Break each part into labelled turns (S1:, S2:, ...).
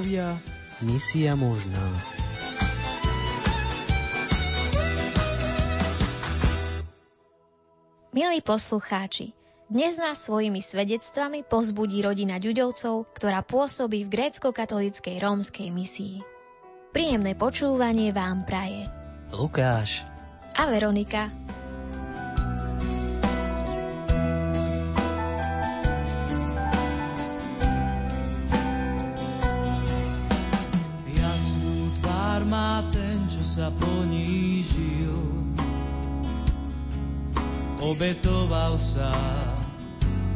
S1: Rómovia, misia možná.
S2: Milí poslucháči, dnes nás svojimi svedectvami povzbudí rodina Ďuďovcov, ktorá pôsobí v grécko-katolíckej rómskej misii. Príjemné počúvanie vám praje
S1: Lukáš
S2: a Veronika.
S3: Sa ponížil obetoval sa,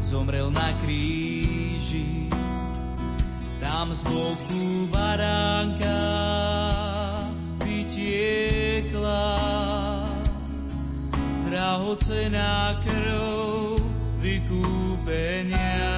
S3: zomrel na kríži. Tam z boku baránka vytiekla drahocená krv vykúpenia.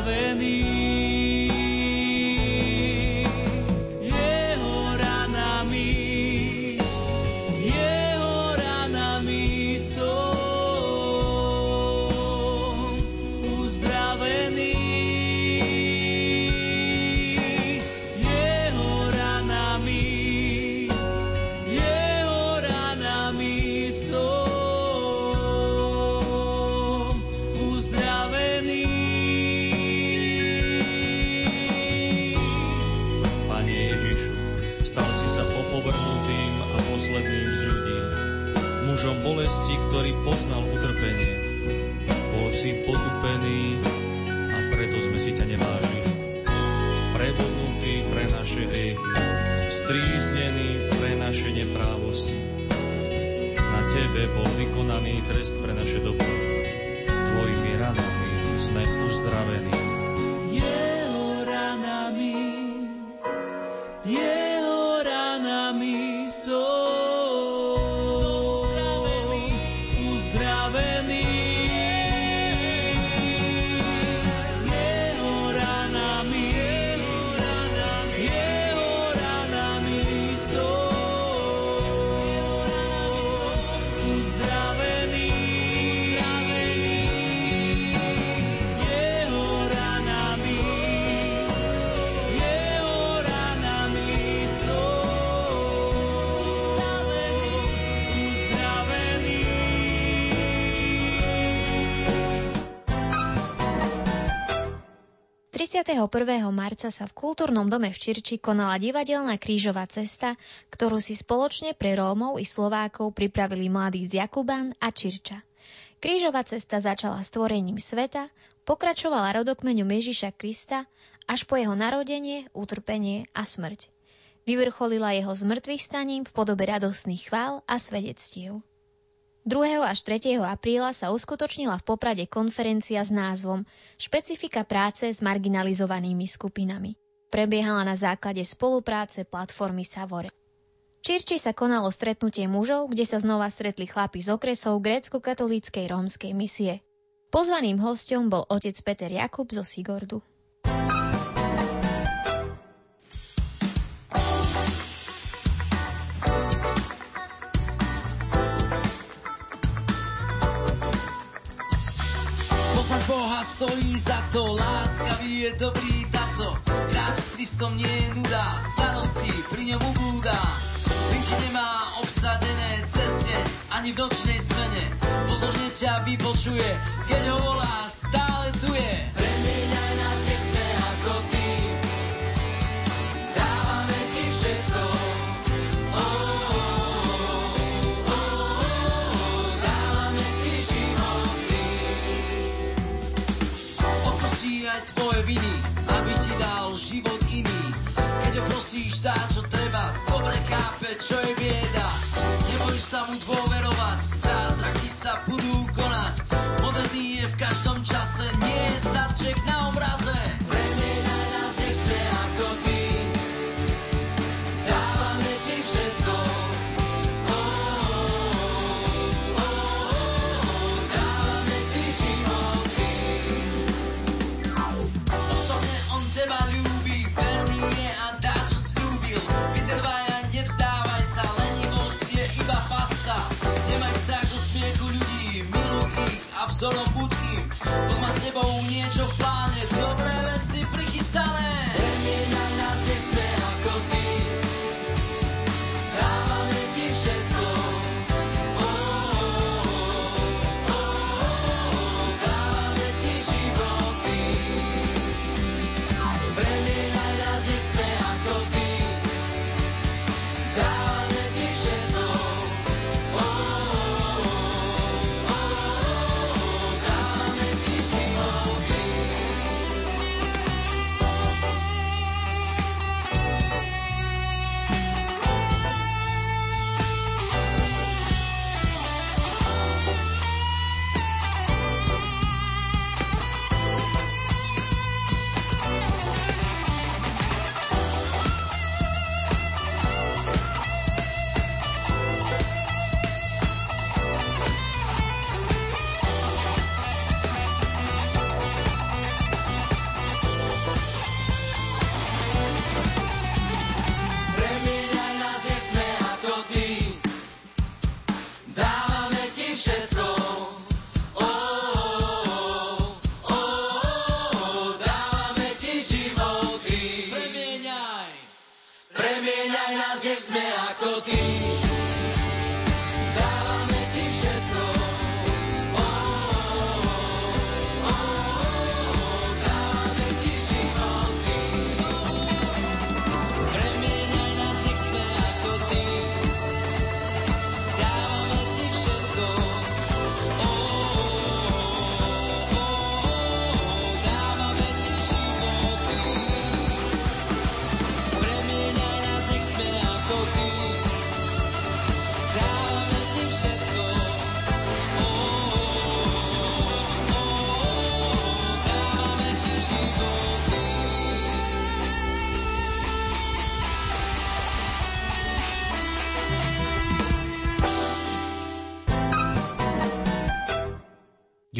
S3: Uzdravený.
S4: Trest pre naše doby. Tvojimi ranami sme uzdravení.
S2: Marca sa v kultúrnom dome v Čirči konala divadelná krížová cesta, ktorú si spoločne pre Rómov i Slovákov pripravili mladí z Jakuban a Čirča. Krížová cesta začala stvorením sveta, pokračovala rodokmeňom Ježiša Krista až po jeho narodenie, utrpenie a smrť. Vyvrcholila jeho zmrtvých staním v podobe radostných chvál a svedectiev. 2. až 3. apríla sa uskutočnila v Poprade konferencia s názvom Špecifika práce s marginalizovanými skupinami. Prebiehala na základe spolupráce platformy Savore. V Čirči sa konalo stretnutie mužov, kde sa znova stretli chlapi z okresov grécko-katolíckej rómskej misie. Pozvaným hostom bol otec Peter Jakub zo Sigordu.
S5: Boha stojí za to, láskavý je dobrý tato. Kráč s Kristom nie je nuda, starosti pri ňom ubúda. Vinky nemá obsadené ceste, ani v nočnej smene. Pozorne ťa vypočuje, keď ho volá, stále tu je.
S3: Musíš dať, čo treba, dobre chápe, čo je bieda. Neboj sa mu dôverovať, zázraky sa budú konať. Moderný je v každom čase, nie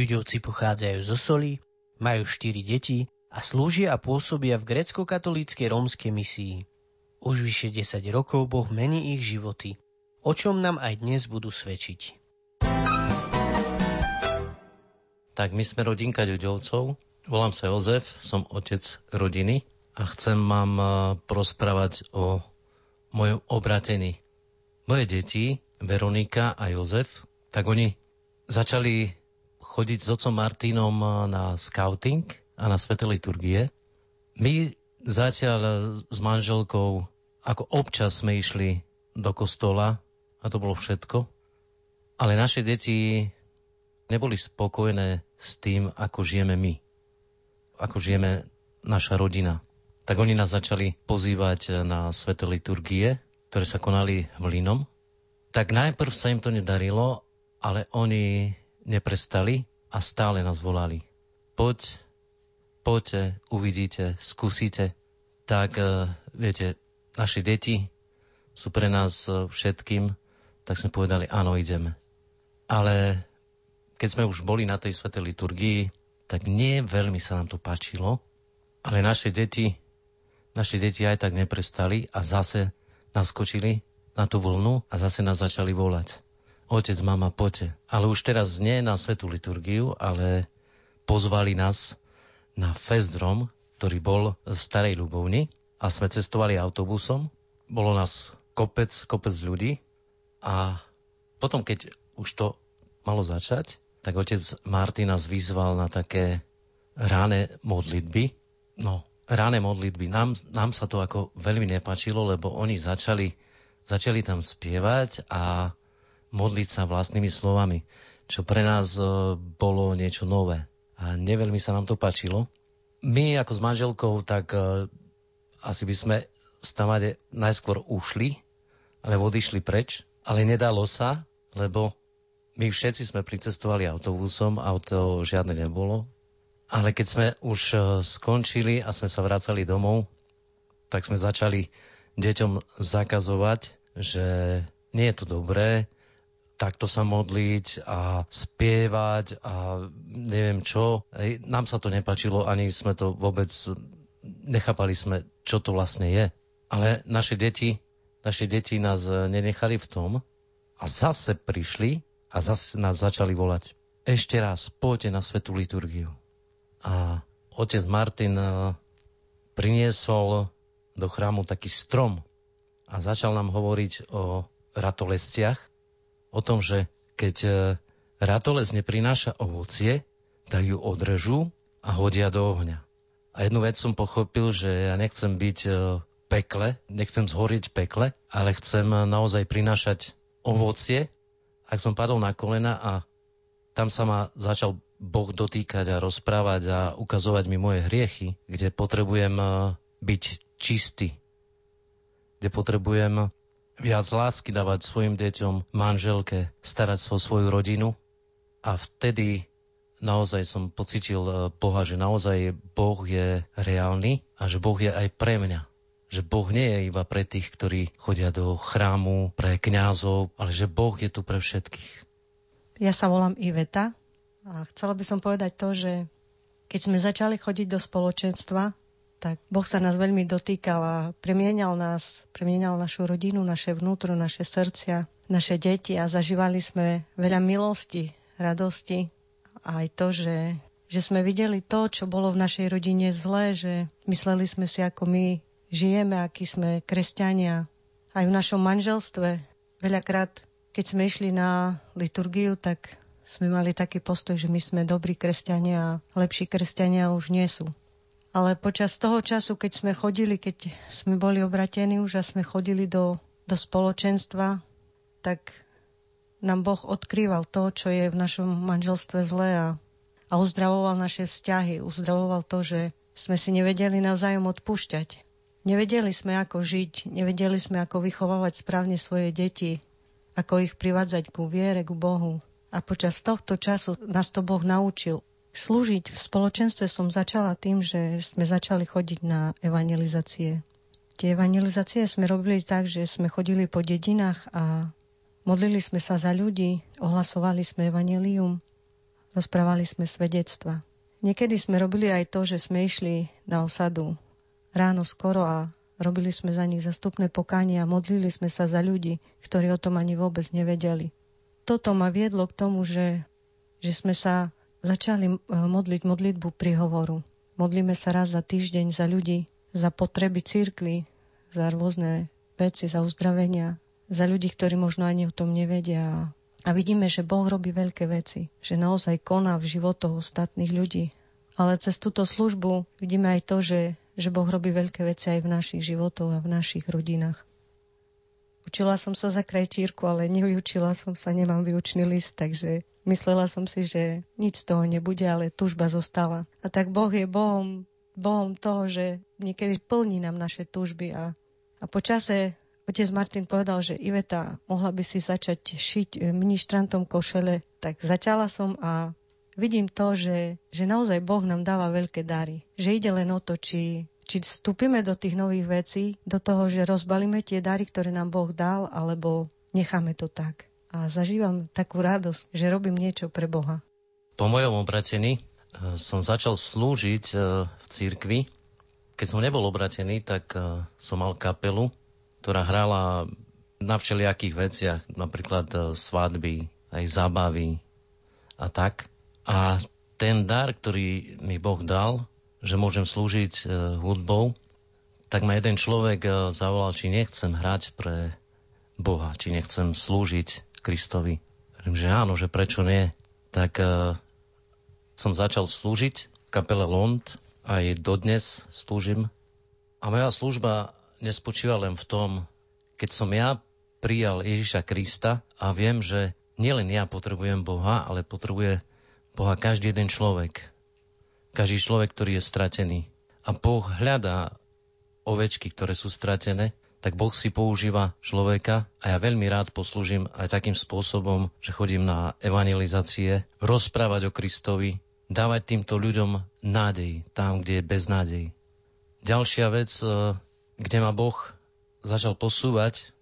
S1: Ďuďovci pochádzajú zo Soli, majú štyri deti a slúžia a pôsobia v grecko-katolíckej rómskej misii. Už vyše 10 rokov Boh mení ich životy, o čom nám aj dnes budú svedčiť.
S6: Tak my sme rodinka Ďuďovcov. Volám sa Jozef, som otec rodiny a chcem vám eh, porozprávať o mojom obratení. Moje deti, Veronika a Jozef, tak oni začali chodiť s otcom Martinom eh, na scouting a na sveté liturgie. My zatiaľ eh, s manželkou ako občas sme išli do kostola a to bolo všetko. Ale naše deti neboli spokojné s tým, ako žijeme my. Ako žijeme naša rodina. Tak oni nás začali pozývať na sveté liturgie, ktoré sa konali v Linom. Tak najprv sa im to nedarilo, ale oni neprestali a stále nás volali. Poď, poďte, uvidíte, skúsite. Tak, eh, viete, naše deti sú pre nás eh, všetkým, tak sme povedali, áno, ideme. Ale keď sme už boli na tej svetej liturgii, tak nie veľmi sa nám to páčilo, ale naše deti, naše deti aj tak neprestali a zase naskočili na tú vlnu a zase nás začali volať. Otec, mama, poďte. Ale už teraz nie na svetú liturgiu, ale pozvali nás na festrom, ktorý bol v Starej Ľubovni a sme cestovali autobusom. Bolo nás kopec, kopec ľudí a potom, keď už to malo začať, tak otec Martin nás vyzval na také ráne modlitby. No, ráne modlitby. Nám, nám sa to ako veľmi nepačilo, lebo oni začali, začali tam spievať a modliť sa vlastnými slovami, čo pre nás e, bolo niečo nové. A neveľmi sa nám to páčilo. My ako s manželkou, tak e, asi by sme stamade najskôr ušli, ale odišli preč, ale nedalo sa, lebo my všetci sme pricestovali autobusom, auto žiadne nebolo. Ale keď sme už e, skončili a sme sa vracali domov, tak sme začali deťom zakazovať, že nie je to dobré takto sa modliť a spievať a neviem čo. Nám sa to nepačilo, ani sme to vôbec nechápali sme, čo to vlastne je. Ale naše deti, naše deti nás nenechali v tom a zase prišli a zase nás začali volať. Ešte raz, poďte na svetú liturgiu. A otec Martin eh, priniesol do chrámu taký strom a začal nám hovoriť o ratolestiach, o tom, že keď eh, ratoles neprináša ovocie, tak ju odrežú a hodia do ohňa. A jednu vec som pochopil, že ja nechcem byť v e, pekle, nechcem zhorieť pekle, ale chcem e, naozaj prinášať ovocie. Ak som padol na kolena a tam sa ma začal Boh dotýkať a rozprávať a ukazovať mi moje hriechy, kde potrebujem e, byť čistý, kde potrebujem viac lásky dávať svojim deťom, manželke, starať sa o svoju rodinu. A vtedy naozaj som pocitil eh, Boha, že naozaj Boh je reálny a že Boh je aj pre mňa. Že Boh nie je iba pre tých, ktorí chodia do chrámu, pre kňazov, ale že Boh je tu pre všetkých.
S7: Ja sa volám Iveta a chcela by som povedať to, že keď sme začali chodiť do spoločenstva, tak Boh sa nás veľmi dotýkal a premienial nás, premienial našu rodinu, naše vnútro, naše srdcia, naše deti a zažívali sme veľa milosti, radosti, aj to, že, že sme videli to, čo bolo v našej rodine zlé, že mysleli sme si, ako my žijeme, akí sme kresťania. Aj v našom manželstve veľakrát, keď sme išli na liturgiu, tak sme mali taký postoj, že my sme dobrí kresťania a lepší kresťania už nie sú. Ale počas toho času, keď sme chodili, keď sme boli obratení už a sme chodili do, do spoločenstva, tak nám Boh odkrýval to, čo je v našom manželstve zlé a, a uzdravoval naše vzťahy, uzdravoval to, že sme si nevedeli navzájom odpúšťať. Nevedeli sme, ako žiť, nevedeli sme, ako vychovávať správne svoje deti, ako ich privádzať ku viere, ku Bohu. A počas tohto času nás to Boh naučil. Slúžiť v spoločenstve som začala tým, že sme začali chodiť na evangelizácie. Tie evangelizácie sme robili tak, že sme chodili po dedinách a Modlili sme sa za ľudí, ohlasovali sme evanelium, rozprávali sme svedectva. Niekedy sme robili aj to, že sme išli na osadu ráno skoro a robili sme za nich zastupné pokánie a modlili sme sa za ľudí, ktorí o tom ani vôbec nevedeli. Toto ma viedlo k tomu, že, že sme sa začali e, modliť modlitbu prihovoru. Modlíme sa raz za týždeň za ľudí, za potreby církvy, za rôzne veci, za uzdravenia, za ľudí, ktorí možno ani o tom nevedia. A vidíme, že Boh robí veľké veci, že naozaj koná v životoch ostatných ľudí. Ale cez túto službu vidíme aj to, že, že Boh robí veľké veci aj v našich životoch a v našich rodinách. Učila som sa za krajčírku, ale nevyučila som sa, nemám vyučný list, takže myslela som si, že nič z toho nebude, ale túžba zostala. A tak Boh je Bohom, Bohom toho, že niekedy plní nám naše túžby a, a po čase Otec Martin povedal, že Iveta, mohla by si začať šiť eh, ministrantom košele, tak začala som a vidím to, že, že naozaj Boh nám dáva veľké dary. Že ide len o to, či, či vstúpime do tých nových vecí, do toho, že rozbalíme tie dary, ktoré nám Boh dal, alebo necháme to tak. A zažívam takú radosť, že robím niečo pre Boha.
S6: Po mojom obratení eh, som začal slúžiť eh, v cirkvi. Keď som nebol obratený, tak som mal kapelu ktorá hrala na všelijakých veciach, napríklad svadby, aj zábavy a tak. A ten dar, ktorý mi Boh dal, že môžem slúžiť e, hudbou, tak ma jeden človek e, zavolal, či nechcem hrať pre Boha, či nechcem slúžiť Kristovi. Hovorím, že áno, že prečo nie. Tak som začal slúžiť v kapele Lond, aj dodnes slúžim. A moja služba nespočíva len v tom, keď som ja prijal Ježiša Krista a viem, že nielen ja potrebujem Boha, ale potrebuje Boha každý jeden človek. Každý človek, ktorý je stratený. A Boh hľadá ovečky, ktoré sú stratené, tak Boh si používa človeka a ja veľmi rád poslúžim aj takým spôsobom, že chodím na evangelizácie, rozprávať o Kristovi, dávať týmto ľuďom nádej tam, kde je beznádej. Ďalšia vec, e, kde ma Boh začal posúvať,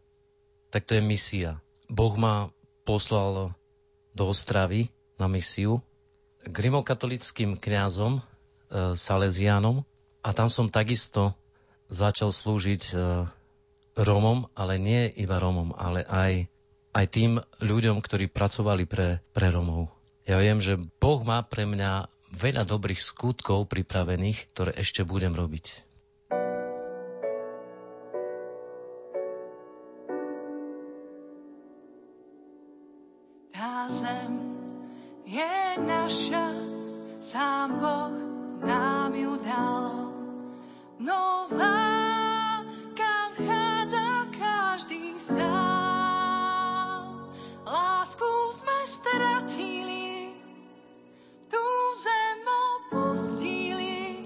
S6: tak to je misia. Boh ma poslal do Ostravy na misiu k rimokatolickým kňazom, e, Salesianom a tam som takisto začal slúžiť e, Rómom, ale nie iba Rómom, ale aj, aj tým ľuďom, ktorí pracovali pre, pre Rómov. Ja viem, že Boh má pre mňa veľa dobrých skutkov pripravených, ktoré ešte budem robiť.
S8: Tá zem nám ju dal. Nová lásku sme stratili, tú zem opustili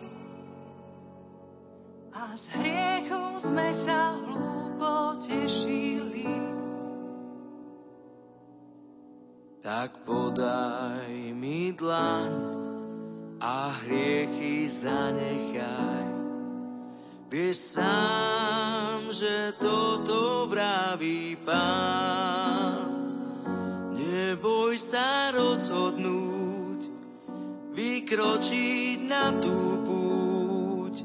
S8: a z hriechu sme sa hlúpo tešili.
S3: Tak podaj mi dlaň a hriechy zanechaj. Vieš sám, že toto vraví Pán neboj sa rozhodnúť, vykročiť na tú púť.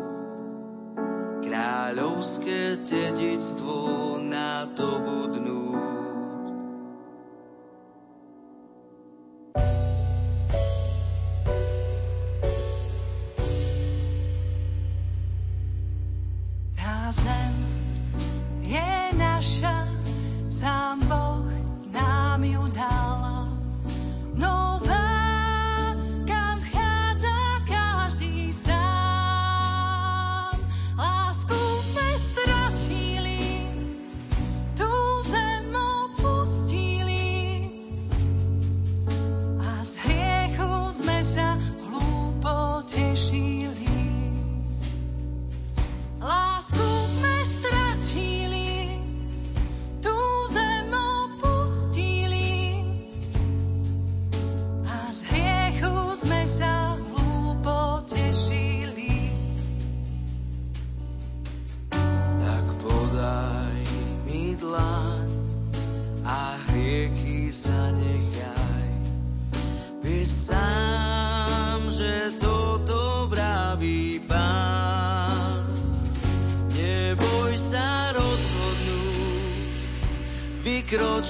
S3: Kráľovské dedictvo nadobudnúť.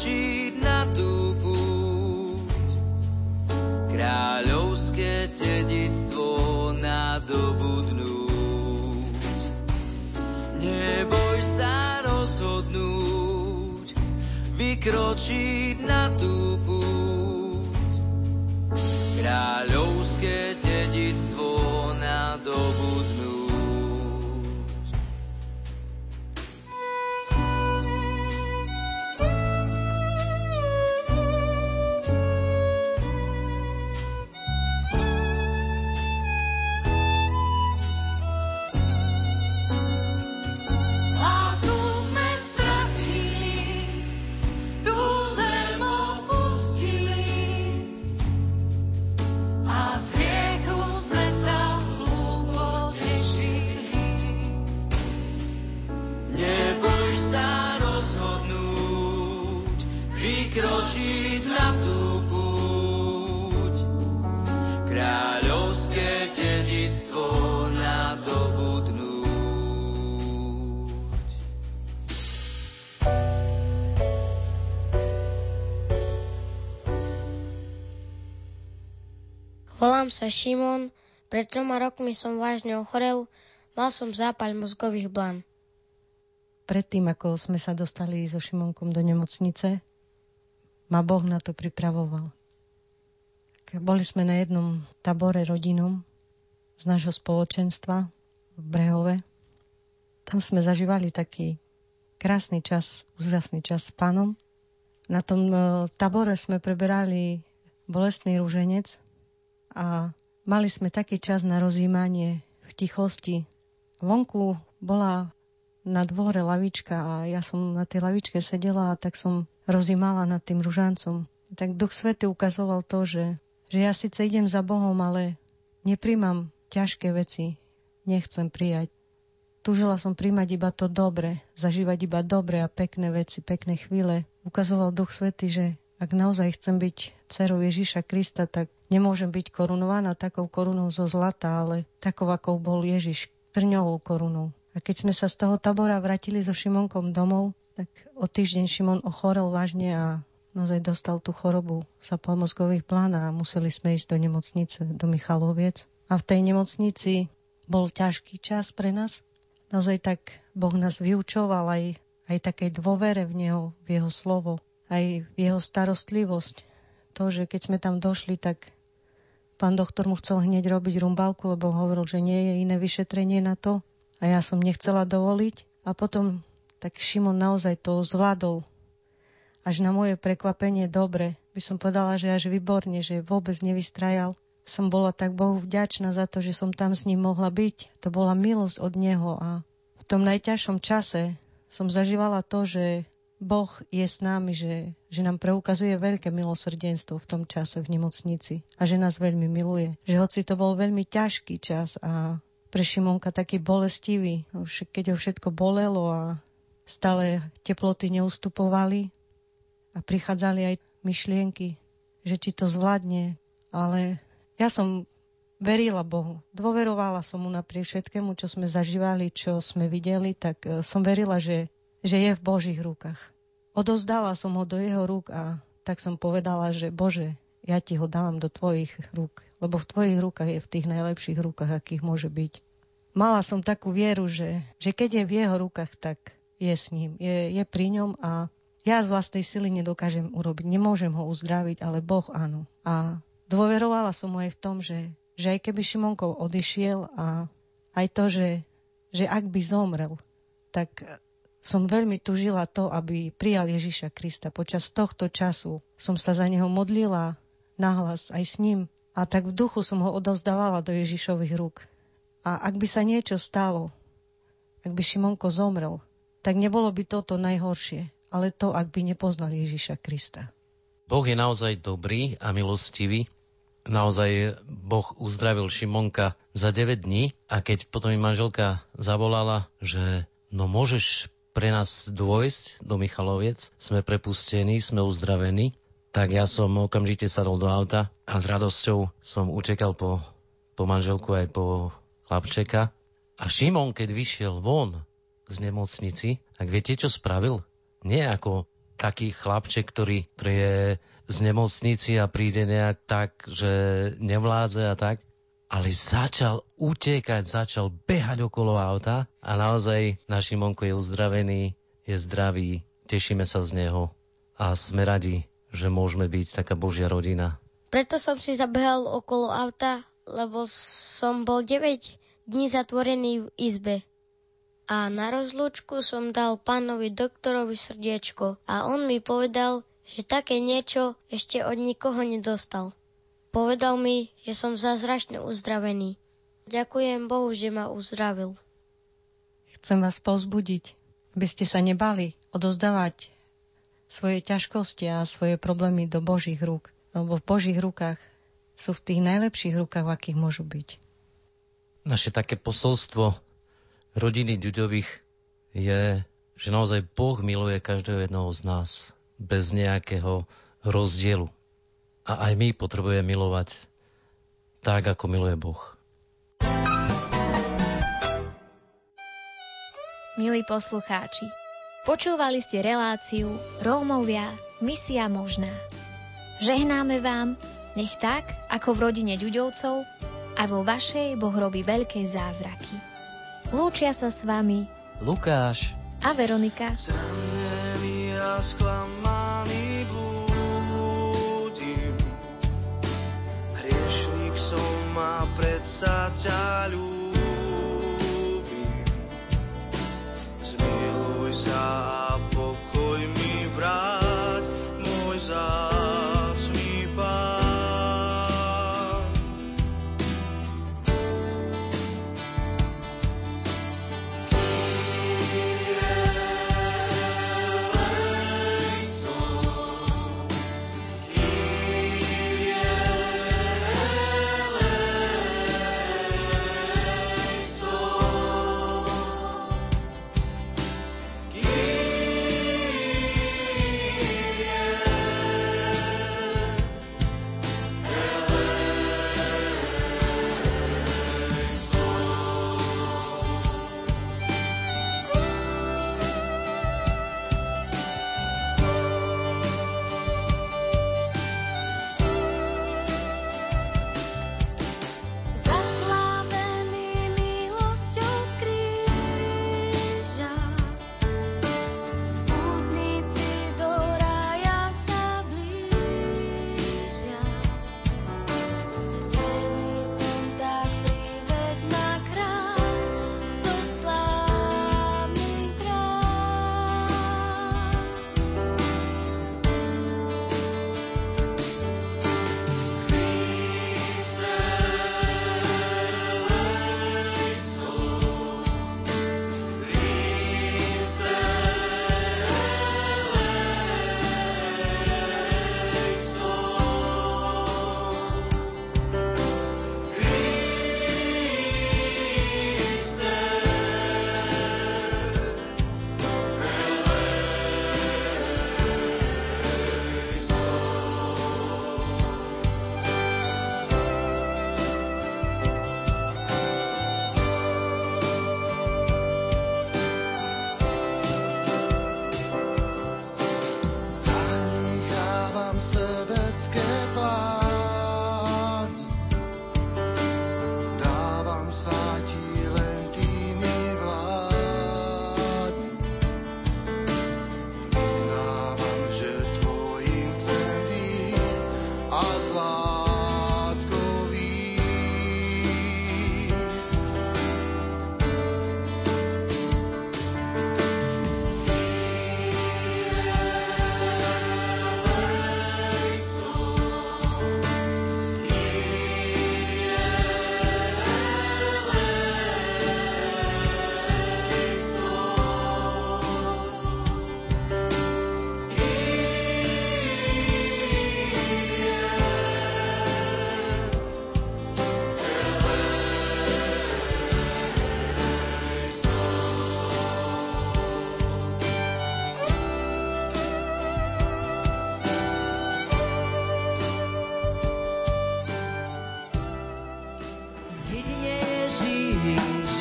S3: Vykročiť
S9: Volám sa Šimon, pred troma rokmi som vážne ochorel, mal som zápal mozgových blán.
S7: Predtým, ako sme sa dostali so Šimonkom do nemocnice, ma Boh na to pripravoval. Boli sme na jednom tabore rodinom z nášho spoločenstva v Brehove. Tam sme zažívali taký krásny čas, úžasný čas s pánom. Na tom e, tabore sme preberali bolestný rúženec, a mali sme taký čas na rozjímanie v tichosti. Vonku bola na dvore lavička a ja som na tej lavičke sedela a tak som rozímala nad tým ružancom. Tak Duch Svety ukazoval to, že, že ja síce idem za Bohom, ale nepríjmam ťažké veci. Nechcem prijať. Túžila som príjmať iba to dobre, zažívať iba dobre a pekné veci, pekné chvíle. Ukazoval Duch Svety, že ak naozaj chcem byť dcerou Ježiša Krista, tak nemôžem byť korunovaná takou korunou zo zlata, ale takou, akou bol Ježiš, trňovou korunou. A keď sme sa z toho tabora vrátili so Šimonkom domov, tak o týždeň Šimon ochorel vážne a naozaj dostal tú chorobu zapal mozgových plán a museli sme ísť do nemocnice, do Michaloviec. A v tej nemocnici bol ťažký čas pre nás. Naozaj tak Boh nás vyučoval aj, aj takej dôvere v Neho, v Jeho slovo, aj v Jeho starostlivosť. To, že keď sme tam došli, tak pán doktor mu chcel hneď robiť rumbálku, lebo hovoril, že nie je iné vyšetrenie na to a ja som nechcela dovoliť. A potom tak Šimon naozaj to zvládol až na moje prekvapenie dobre. By som povedala, že až výborne, že vôbec nevystrajal. Som bola tak Bohu vďačná za to, že som tam s ním mohla byť. To bola milosť od Neho a v tom najťažšom čase som zažívala to, že Boh je s nami, že, že nám preukazuje veľké milosrdenstvo v tom čase v nemocnici a že nás veľmi miluje. Že hoci to bol veľmi ťažký čas a pre Šimonka taký bolestivý, keď ho všetko bolelo a stále teploty neustupovali a prichádzali aj myšlienky, že či to zvládne, ale ja som verila Bohu. Dôverovala som mu napriek všetkému, čo sme zažívali, čo sme videli, tak e, som verila, že, že je v Božích rukách. Odozdala som ho do jeho rúk a tak som povedala, že Bože, ja ti ho dávam do tvojich rúk lebo v tvojich rukách je v tých najlepších rukách, akých môže byť. Mala som takú vieru, že, že keď je v jeho rukách, tak je s ním, je, je pri ňom a ja z vlastnej sily nedokážem urobiť, nemôžem ho uzdraviť, ale Boh áno. A dôverovala som mu aj v tom, že, že aj keby Šimonkov odišiel a aj to, že, že ak by zomrel, tak som veľmi tužila to, aby prijal Ježiša Krista. Počas tohto času som sa za neho modlila nahlas aj s ním a tak v duchu som ho odovzdávala do Ježišových rúk. A ak by sa niečo stalo, ak by Šimonko zomrel, tak nebolo by toto najhoršie, ale to, ak by nepoznal Ježiša Krista.
S6: Boh je naozaj dobrý a milostivý. Naozaj Boh uzdravil Šimonka za 9 dní a keď potom mi manželka zavolala, že no môžeš pre nás dôjsť do Michaloviec, sme prepustení, sme uzdravení, tak ja som okamžite sadol do auta a s radosťou som utekal po, po manželku aj po chlapčeka. A Šimon, keď vyšiel von z nemocnici, tak viete, čo spravil? Nie ako taký chlapček, ktorý, ktorý je z nemocnici a príde nejak tak, že nevládze a tak, ale začal utekať, začal behať okolo auta a naozaj náš Šimonko je uzdravený, je zdravý, tešíme sa z neho a sme radi, že môžeme byť taká Božia rodina.
S9: Preto som si zabehal okolo auta, lebo som bol 9 dní zatvorený v izbe. A na rozlúčku som dal pánovi doktorovi srdiečko a on mi povedal, že také niečo ešte od nikoho nedostal. Povedal mi, že som zázračne uzdravený. Ďakujem Bohu, že ma uzdravil.
S7: Chcem vás povzbudiť, aby ste sa nebali odozdávať svoje ťažkosti a svoje problémy do Božích rúk. Lebo v Božích rukách sú v tých najlepších rukách, v akých môžu byť.
S6: Naše také posolstvo rodiny Ďuďových je, že naozaj Boh miluje každého jednoho z nás bez nejakého rozdielu. A aj my potrebujeme milovať tak, ako miluje Boh.
S2: Milí poslucháči, Počúvali ste reláciu Rómovia, misia možná. Žehnáme vám, nech tak, ako v rodine Ďuďovcov, a vo vašej Boh robí veľké zázraky. Lúčia sa s vami
S1: Lukáš
S2: a Veronika.
S3: Zranený a sklamaný som a predsa ťa ľúbim. sa a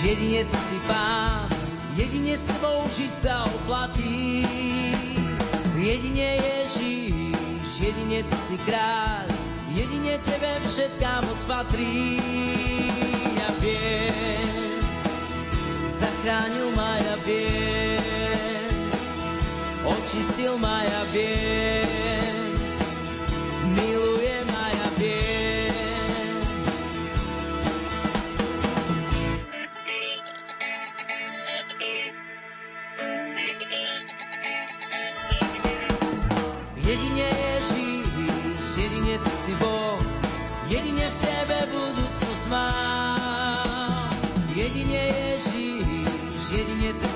S3: jedine ty si pán, jedine sebou žiť sa oplatí. Jedine Ježíš, jedine ty si kráľ, jedine tebe všetká moc patrí. Ja viem, zachránil ma, ja viem, očistil ma, ja viem,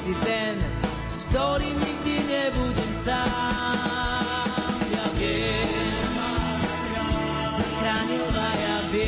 S3: si ten, s ktorým nikdy nebudem sám.